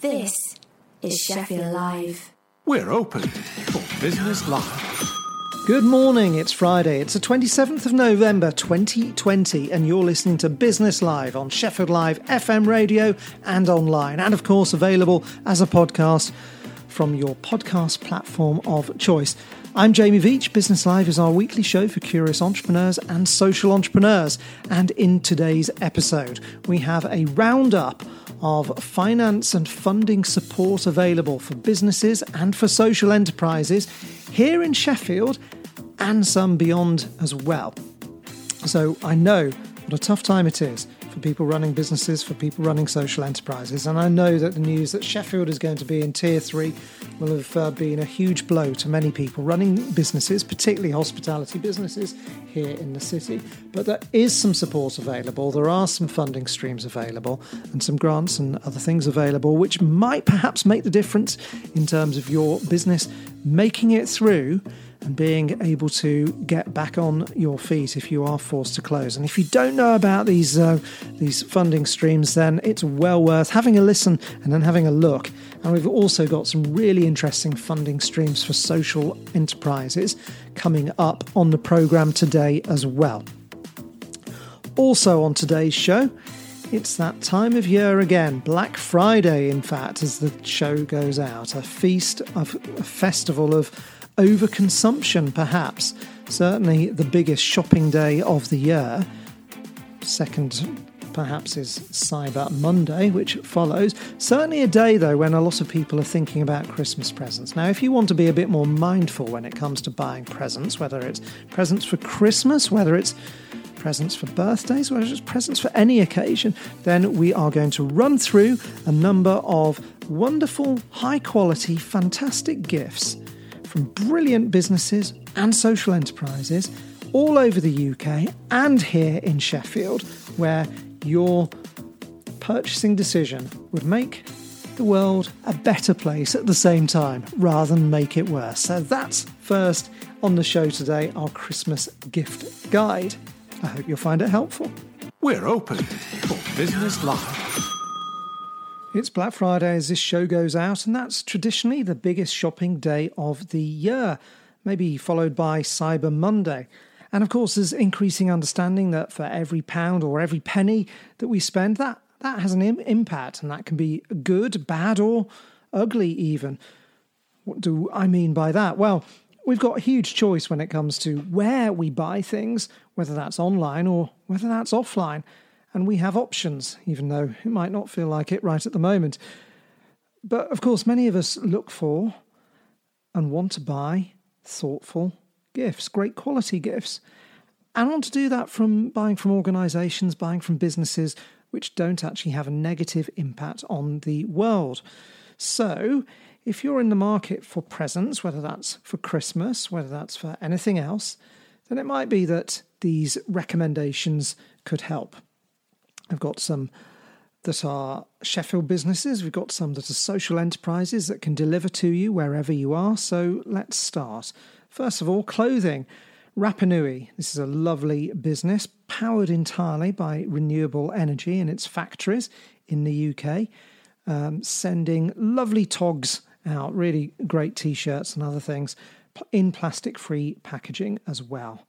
This is Sheffield Live. We're open for business live. Good morning, it's Friday. It's the 27th of November 2020, and you're listening to Business Live on Sheffield Live FM radio and online, and of course, available as a podcast from your podcast platform of choice. I'm Jamie Veitch. Business Live is our weekly show for curious entrepreneurs and social entrepreneurs. And in today's episode, we have a roundup of finance and funding support available for businesses and for social enterprises here in Sheffield and some beyond as well. So I know what a tough time it is for people running businesses, for people running social enterprises. And I know that the news that Sheffield is going to be in tier three will have uh, been a huge blow to many people running businesses, particularly hospitality businesses here in the city. But there is some support available, there are some funding streams available, and some grants and other things available, which might perhaps make the difference in terms of your business making it through and being able to get back on your feet if you are forced to close. And if you don't know about these uh, these funding streams, then it's well worth having a listen and then having a look. And we've also got some really interesting funding streams for social enterprises coming up on the program today as well. Also on today's show. It's that time of year again, Black Friday, in fact, as the show goes out. A feast of a festival of overconsumption, perhaps. Certainly the biggest shopping day of the year. Second, perhaps, is Cyber Monday, which follows. Certainly a day, though, when a lot of people are thinking about Christmas presents. Now, if you want to be a bit more mindful when it comes to buying presents, whether it's presents for Christmas, whether it's presents for birthdays, whether it's presents for any occasion, then we are going to run through a number of wonderful, high quality, fantastic gifts from brilliant businesses and social enterprises all over the UK and here in Sheffield, where your purchasing decision would make the world a better place at the same time rather than make it worse. So that's first on the show today our Christmas gift guide. I hope you'll find it helpful. We're open for business live. It's Black Friday as this show goes out, and that's traditionally the biggest shopping day of the year, maybe followed by Cyber Monday. And of course, there's increasing understanding that for every pound or every penny that we spend, that, that has an Im- impact, and that can be good, bad, or ugly, even. What do I mean by that? Well, we've got a huge choice when it comes to where we buy things, whether that's online or whether that's offline and we have options, even though it might not feel like it right at the moment. But of course, many of us look for and want to buy thoughtful gifts, great quality gifts, and want to do that from buying from organisations, buying from businesses which don't actually have a negative impact on the world. So, if you're in the market for presents, whether that's for Christmas, whether that's for anything else, then it might be that these recommendations could help. I've got some that are Sheffield businesses. We've got some that are social enterprises that can deliver to you wherever you are. So let's start. First of all, clothing. Rapanui. This is a lovely business powered entirely by renewable energy in its factories in the UK, um, sending lovely togs out, really great t shirts and other things in plastic free packaging as well.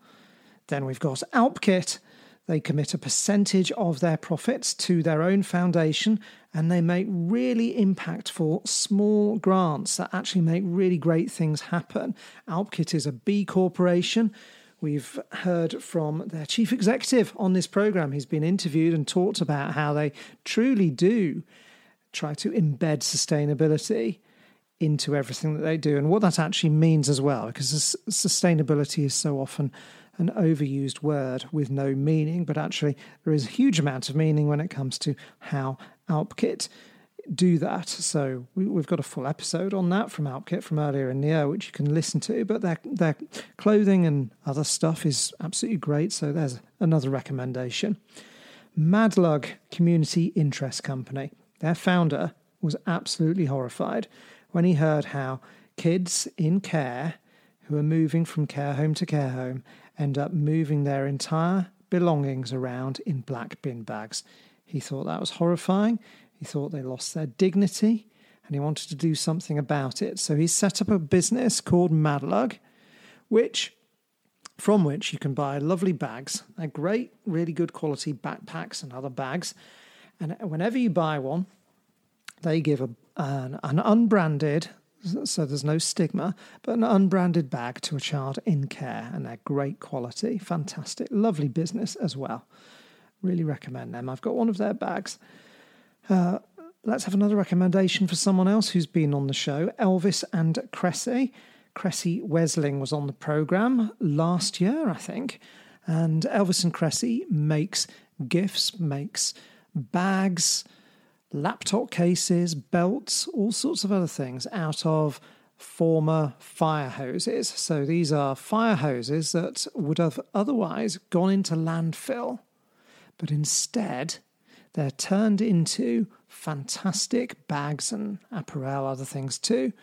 Then we've got Alpkit. They commit a percentage of their profits to their own foundation and they make really impactful small grants that actually make really great things happen. Alpkit is a B corporation. We've heard from their chief executive on this program. He's been interviewed and talked about how they truly do try to embed sustainability into everything that they do and what that actually means as well, because sustainability is so often an overused word with no meaning, but actually there is a huge amount of meaning when it comes to how Alpkit do that. So we, have got a full episode on that from Alpkit from earlier in the year, which you can listen to. But their their clothing and other stuff is absolutely great. So there's another recommendation. Madlug Community Interest Company. Their founder was absolutely horrified when he heard how kids in care who are moving from care home to care home end up moving their entire belongings around in black bin bags. He thought that was horrifying. He thought they lost their dignity. and he wanted to do something about it. So he set up a business called Madlug, which from which you can buy lovely bags. They're great, really good quality backpacks and other bags. And whenever you buy one, they give a, an, an unbranded, so there's no stigma, but an unbranded bag to a child in care. And they're great quality, fantastic, lovely business as well. Really recommend them. I've got one of their bags. Uh, let's have another recommendation for someone else who's been on the show Elvis and Kresse. Kresse Wesling was on the programme last year, I think. And Elvis and Kresse makes gifts, makes bags, laptop cases, belts, all sorts of other things out of former fire hoses. So these are fire hoses that would have otherwise gone into landfill, but instead they're turned into fantastic bags and apparel, other things too.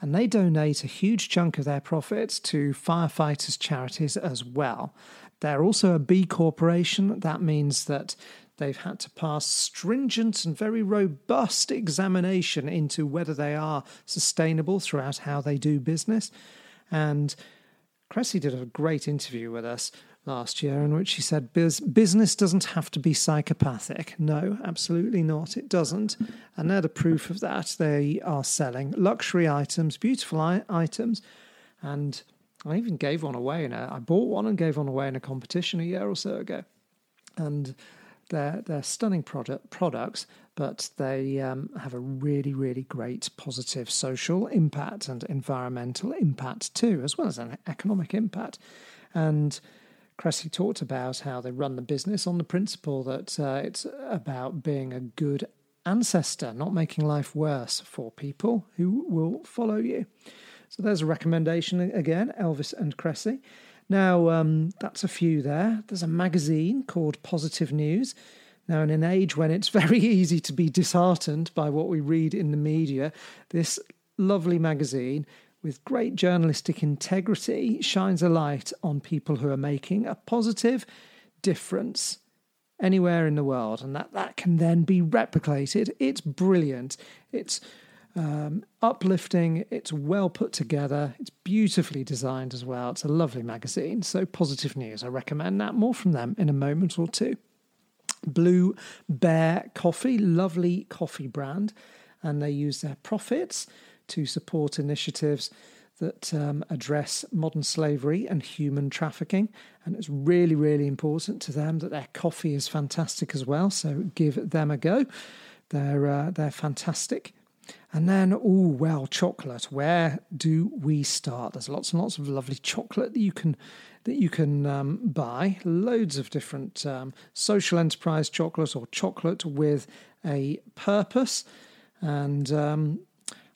And they donate a huge chunk of their profits to firefighters' charities as well. They're also a B corporation. That means that they've had to pass stringent and very robust examination into whether they are sustainable throughout how they do business. And Kresse did a great interview with us last year in which he said business doesn't have to be psychopathic. No, absolutely not. It doesn't. And they're the proof of that. They are selling luxury items, beautiful I- items. And I even gave one away. I bought one and gave one away in a competition a year or so ago. And they're, they're stunning product, products, but they um, have a really, really great positive social impact and environmental impact too, as well as an economic impact. And Kresse talked about how they run the business on the principle that uh, it's about being a good ancestor, not making life worse for people who will follow you. So there's a recommendation again, Elvis and Kresse. Now, um, that's a few there. There's a magazine called Positive News. Now, in an age when it's very easy to be disheartened by what we read in the media, this lovely magazine with great journalistic integrity, shines a light on people who are making a positive difference anywhere in the world. And that, that can then be replicated. It's brilliant. It's um, uplifting. It's well put together. It's beautifully designed as well. It's a lovely magazine. So, positive news. I recommend that. More from them in a moment or two. Blue Bear Coffee, lovely coffee brand. And they use their profits to support initiatives that um, address modern slavery and human trafficking. And it's really, really important to them that their coffee is fantastic as well. So give them a go. They're uh, they're fantastic. And then, oh well, chocolate. Where do we start? There's lots and lots of lovely chocolate that you can that you can um, buy. Loads of different um, social enterprise chocolate or chocolate with a purpose. And um,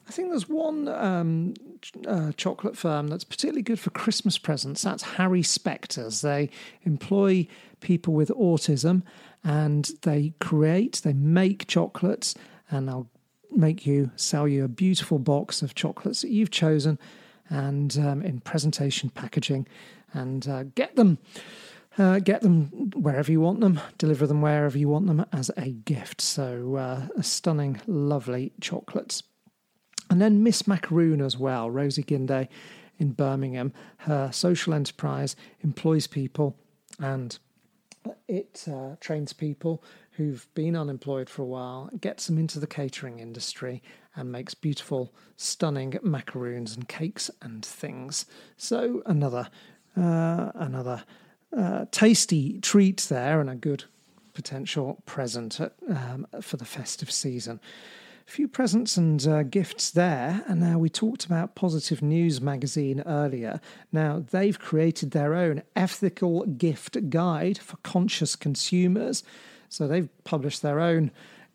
I think there's one um, uh, chocolate firm that's particularly good for Christmas presents. That's Harry Specter's. They employ people with autism and they create, they make chocolates, and they'll make you, sell you a beautiful box of chocolates that you've chosen and um, in presentation packaging and uh, get them. Uh, get them wherever you want them, deliver them wherever you want them as a gift. So, uh, stunning, lovely chocolates. And then Miss Macaroon as well, Rosie Ginday in Birmingham. Her social enterprise employs people and it uh, trains people who've been unemployed for a while, gets them into the catering industry, and makes beautiful, stunning macaroons and cakes and things. So another uh, another uh, tasty treat there, and a good potential present um, for the festive season A few presents and uh, gifts there. And now we talked about Positive News magazine earlier. Now they've created their own ethical gift guide for conscious consumers. So they've published their own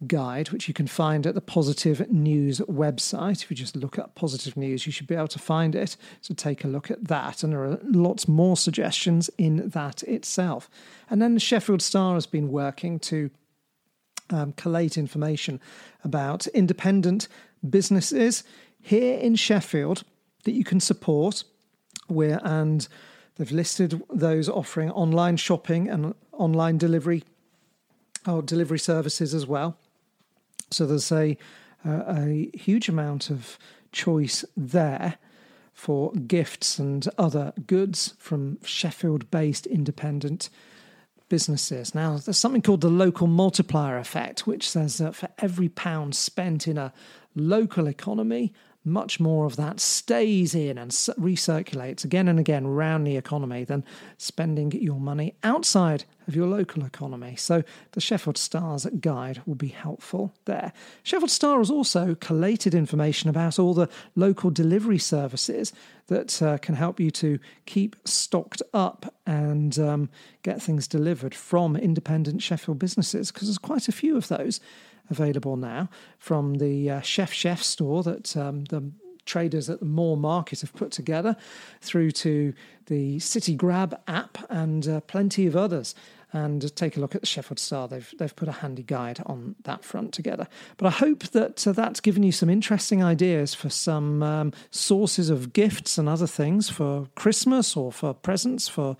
guide, which you can find at the Positive News website. If you just look up Positive News, you should be able to find it. So take a look at that. And there are lots more suggestions in that itself. And then the Sheffield Star has been working to um, collate information about independent businesses here in Sheffield that you can support. Where and they've listed those offering online shopping and online delivery or delivery services as well. So there's a uh, a huge amount of choice there for gifts and other goods from Sheffield based independent businesses. Now, there's something called the local multiplier effect, which says that for every pound spent in a local economy, much more of that stays in and recirculates again and again around the economy than spending your money outside of your local economy. So the Sheffield Stars guide will be helpful there. Sheffield Star has also collated information about all the local delivery services that uh, can help you to keep stocked up and um, get things delivered from independent Sheffield businesses because there's quite a few of those available now from the uh, Chef Chef store that um, the traders at the Moor Market have put together, through to the City Grab app and uh, plenty of others. And take a look at the Sheffield Star. They've they've put a handy guide on that front together. But I hope that uh, that's given you some interesting ideas for some um, sources of gifts and other things for Christmas or for presents for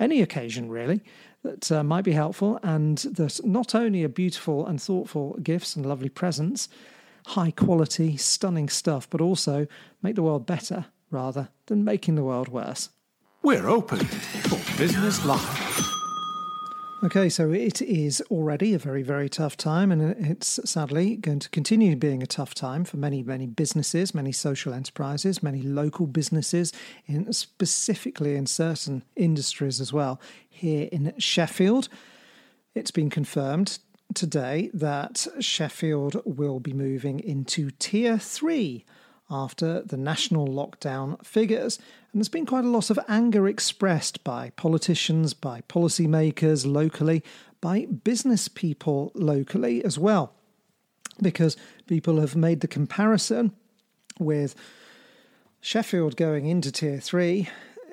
any occasion really that uh, might be helpful, and that not only are beautiful and thoughtful gifts and lovely presents, high quality, stunning stuff, but also make the world better rather than making the world worse. We're open for business live. Okay, so it is already a very, very tough time, and it's sadly going to continue being a tough time for many, many businesses, many social enterprises, many local businesses, in specifically in certain industries as well. Here in Sheffield, it's been confirmed today that Sheffield will be moving into Tier Three after the national lockdown figures. And there's been quite a lot of anger expressed by politicians, by policymakers locally, by business people locally as well, because people have made the comparison with Sheffield going into tier three,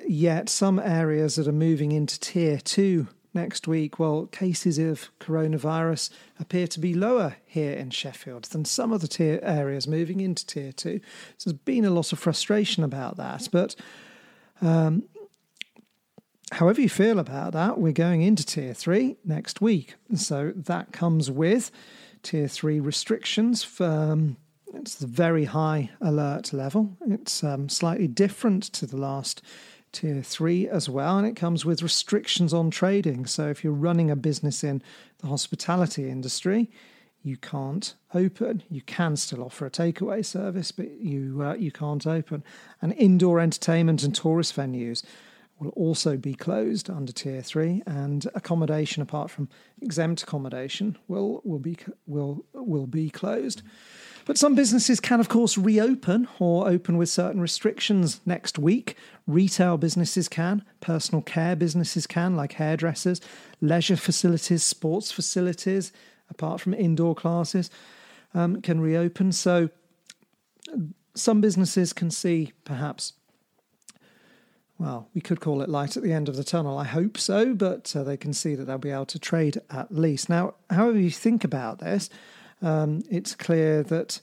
yet some areas that are moving into tier two next week, well, cases of coronavirus appear to be lower here in Sheffield than some of the tier areas moving into tier two. So there's been a lot of frustration about that. But um, however you feel about that, we're going into tier three next week. So that comes with tier three restrictions. For, um, it's the very high alert level. It's um, slightly different to the last tier three as well, and it comes with restrictions on trading. So if you're running a business in the hospitality industry, you can't open. You can still offer a takeaway service, but you uh, you can't open. And indoor entertainment and tourist venues will also be closed under tier three, and accommodation apart from exempt accommodation will will be will will be closed. But some businesses can, of course, reopen or open with certain restrictions next week. Retail businesses can, personal care businesses can, like hairdressers, leisure facilities, sports facilities, apart from indoor classes, um, can reopen. So some businesses can see perhaps well, we could call it light at the end of the tunnel. I hope so, but uh, they can see that they'll be able to trade at least. Now, however you think about this, um, it's clear that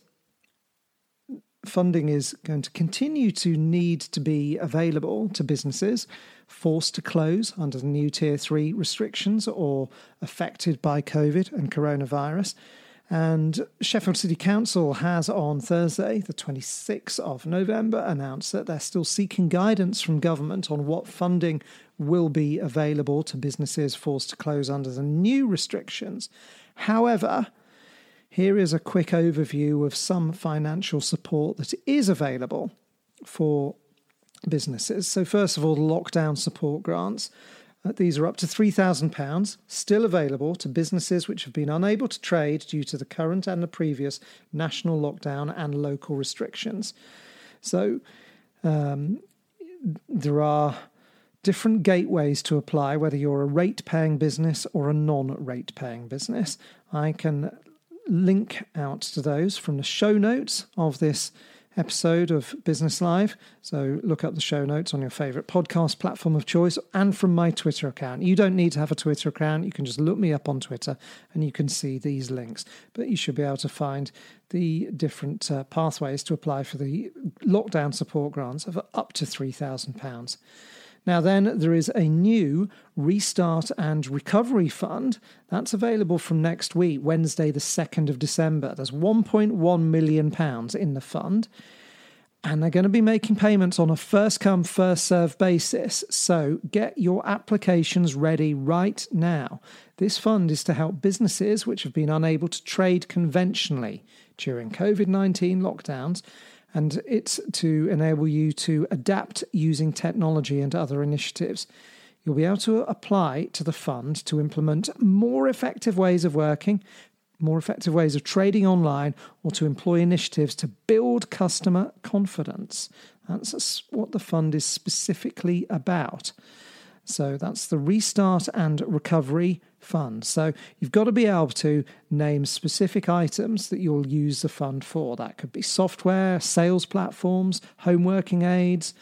funding is going to continue to need to be available to businesses forced to close under the new tier 3 restrictions or affected by covid and coronavirus and Sheffield City Council has on Thursday, the 26th of November, announced that they're still seeking guidance from government on what funding will be available to businesses forced to close under the new restrictions. However, here is a quick overview of some financial support that is available for businesses. So, first of all, the lockdown support grants. Uh, these are up to £3,000, still available to businesses which have been unable to trade due to the current and the previous national lockdown and local restrictions. So, um, there are different gateways to apply, whether you're a rate paying business or a non rate paying business. I can link out to those from the show notes of this episode of Business Live. So look up the show notes on your favorite podcast platform of choice and from my Twitter account. You don't need to have a Twitter account. You can just look me up on Twitter and you can see these links. But you should be able to find the different uh, pathways to apply for the lockdown support grants of up to £3,000. Now, then, there is a new Restart and Recovery Fund that's available from next week, Wednesday, the 2nd of December. There's £1.1 million in the fund, and they're going to be making payments on a first come, first serve basis. So get your applications ready right now. This fund is to help businesses which have been unable to trade conventionally during COVID 19 lockdowns and it's to enable you to adapt using technology and other initiatives. You'll be able to apply to the fund to implement more effective ways of working, more effective ways of trading online, or to employ initiatives to build customer confidence. That's what the fund is specifically about. So that's the Restart and Recovery Fund. So you've got to be able to name specific items that you'll use the fund for. That could be software, sales platforms, home working aids,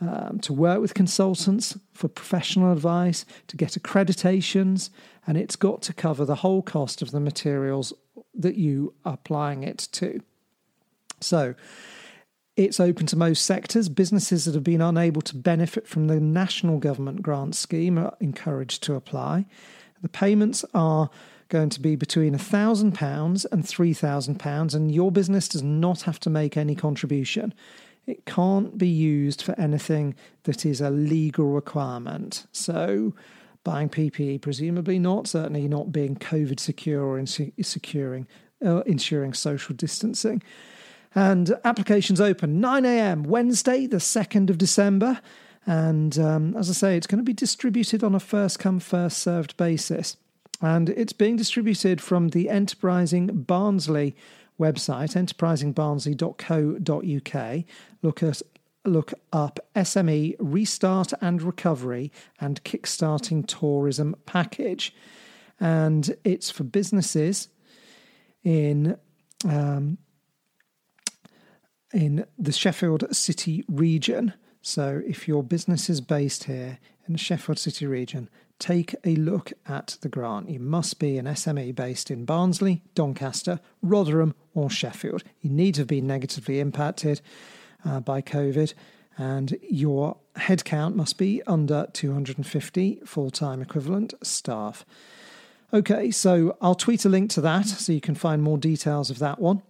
um, to work with consultants for professional advice, to get accreditations, and it's got to cover the whole cost of the materials that you are applying it to. So, it's open to most sectors. Businesses that have been unable to benefit from the national government grant scheme are encouraged to apply. The payments are going to be between £1,000 and £3,000, and your business does not have to make any contribution. It can't be used for anything that is a legal requirement. So, buying PPE, presumably not, certainly not being COVID secure or securing, uh, ensuring social distancing. And applications open 9 a.m. Wednesday, the 2nd of December. And um, as I say, it's going to be distributed on a first come, first served basis. And it's being distributed from the Enterprising Barnsley website, enterprisingbarnsley.co.uk. Look at look up SME Restart and Recovery and Kickstarting Tourism Package. And it's for businesses in um, in the Sheffield City region. So, if your business is based here in the Sheffield City region, take a look at the grant. You must be an SME based in Barnsley, Doncaster, Rotherham, or Sheffield. You need to have been negatively impacted uh, by COVID, and your headcount must be under 250 full time equivalent staff. Okay, so I'll tweet a link to that so you can find more details of that one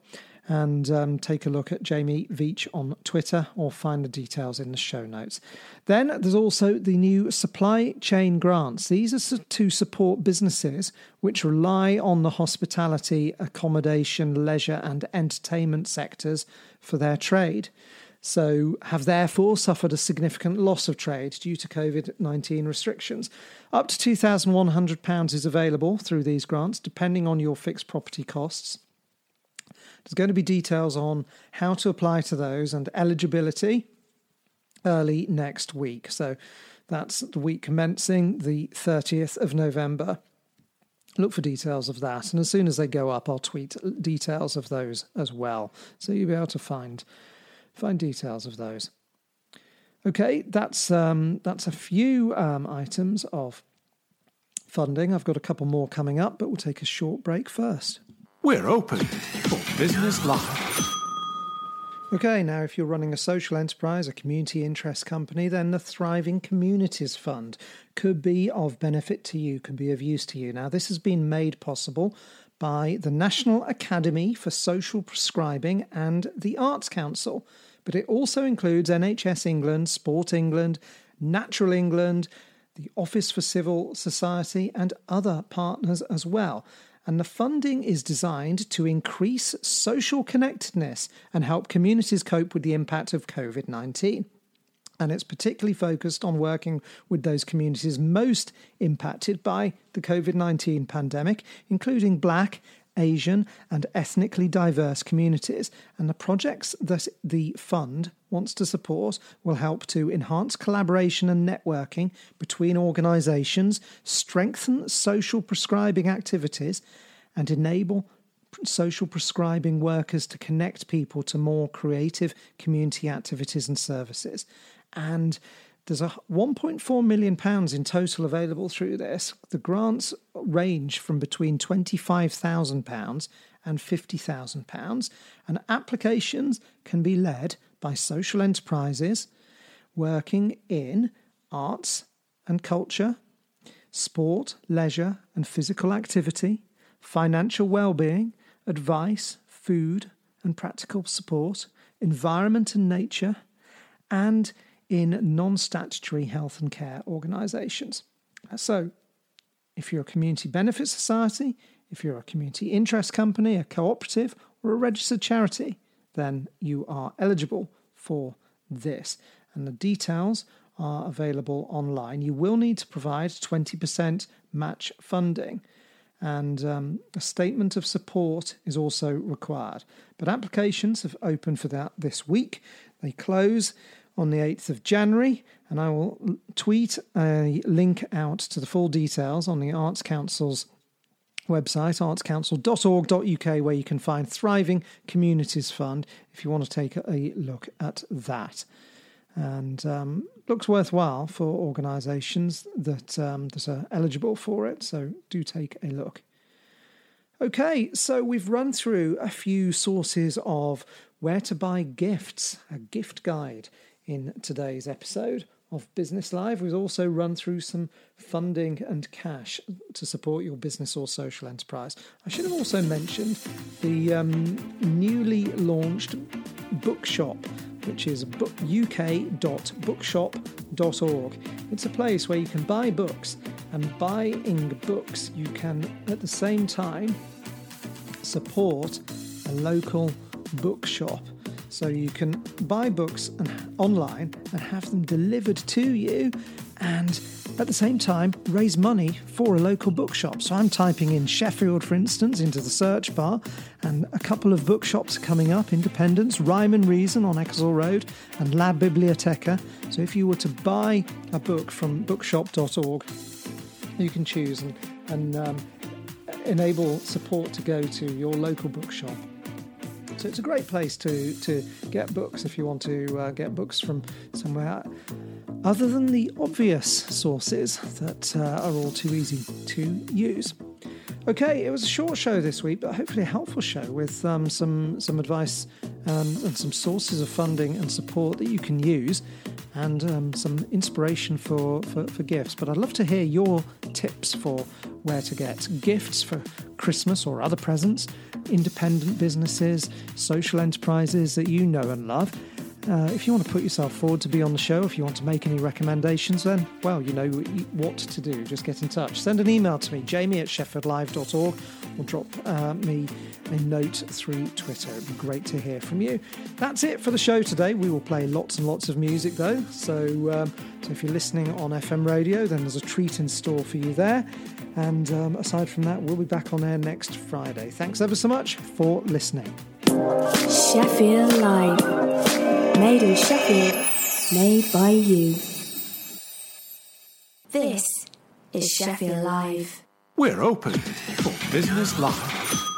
and um, take a look at Jamie Veitch on Twitter or find the details in the show notes. Then there's also the new supply chain grants. These are to support businesses which rely on the hospitality, accommodation, leisure, and entertainment sectors for their trade. So, have therefore suffered a significant loss of trade due to COVID 19 restrictions. Up to £2,100 is available through these grants, depending on your fixed property costs. There's going to be details on how to apply to those and eligibility early next week. So that's the week commencing the 30th of November. Look for details of that, and as soon as they go up, I'll tweet details of those as well, so you'll be able to find find details of those. Okay, that's um, that's a few um, items of funding. I've got a couple more coming up, but we'll take a short break first. We're open business live. Okay, now if you're running a social enterprise, a community interest company, then the Thriving Communities Fund could be of benefit to you, could be of use to you. Now, this has been made possible by the National Academy for Social Prescribing and the Arts Council, but it also includes NHS England, Sport England, Natural England, the Office for Civil Society, and other partners as well and the funding is designed to increase social connectedness and help communities cope with the impact of COVID 19. And it's particularly focused on working with those communities most impacted by the COVID 19 pandemic, including Black, Asian, and ethnically diverse communities. And the projects that the fund wants to support will help to enhance collaboration and networking between organisations, strengthen social prescribing activities, and enable social prescribing workers to connect people to more creative community activities and services. And there's a 1.4 million pounds in total available through this. The grants range from between 25,000 pounds and 50,000 pounds, and applications can be led by social enterprises working in arts and culture, sport, leisure and physical activity, financial well-being, advice, food and practical support, environment and nature, and in non statutory health and care organisations. So, if you're a community benefit society, if you're a community interest company, a cooperative, or a registered charity, then you are eligible for this. And the details are available online. You will need to provide 20% match funding, and um, a statement of support is also required. But applications have opened for that this week. They close on the 8th of January, and I will tweet a link out to the full details on the Arts Council's website, artscouncil.org.uk, where you can find Thriving Communities Fund if you want to take a look at that. And um, looks worthwhile for organisations that um, that are eligible for it. So do take a look. Okay, so we've run through a few sources of where to buy gifts, a gift guide in today's episode of Business Live. We've also run through some funding and cash to support your business or social enterprise. I should have also mentioned the um, newly launched bookshop, which is uk.bookshop.org. It's a place where you can buy books, and buying books, you can at the same time support a local bookshop. So you can buy books online and have them delivered to you and at the same time raise money for a local bookshop. So I'm typing in Sheffield, for instance, into the search bar, and a couple of bookshops coming up Independence, Rhyme and Reason on Ecclesall Road, and La Biblioteca. So if you were to buy a book from bookshop.org, you can choose and, and um, enable support to go to your local bookshop. So it's a great place to, to get books if you want to uh, get books from somewhere other than the obvious sources that uh, are all too easy to use. Okay, it was a short show this week, but hopefully a helpful show with um, some some advice um, and some sources of funding and support that you can use, and um, some inspiration for, for, for gifts. But I'd love to hear your tips for where to get gifts for Christmas or other presents, independent businesses, social enterprises that you know and love. Uh, if you want to put yourself forward to be on the show, if you want to make any recommendations, then, well, you know what to do. Just get in touch. Send an email to me, jamie at sheffieldlive.org, or drop uh, me a note through Twitter. It'd be great to hear from you. That's it for the show today. We will play lots and lots of music, though. So, um, so if you're listening on FM radio, then there's a treat in store for you there. And um, aside from that, we'll be back on air next Friday. Thanks ever so much for listening. Sheffield Live. Made in Sheffield, made by you. This is Sheffield Live. We're open for business live.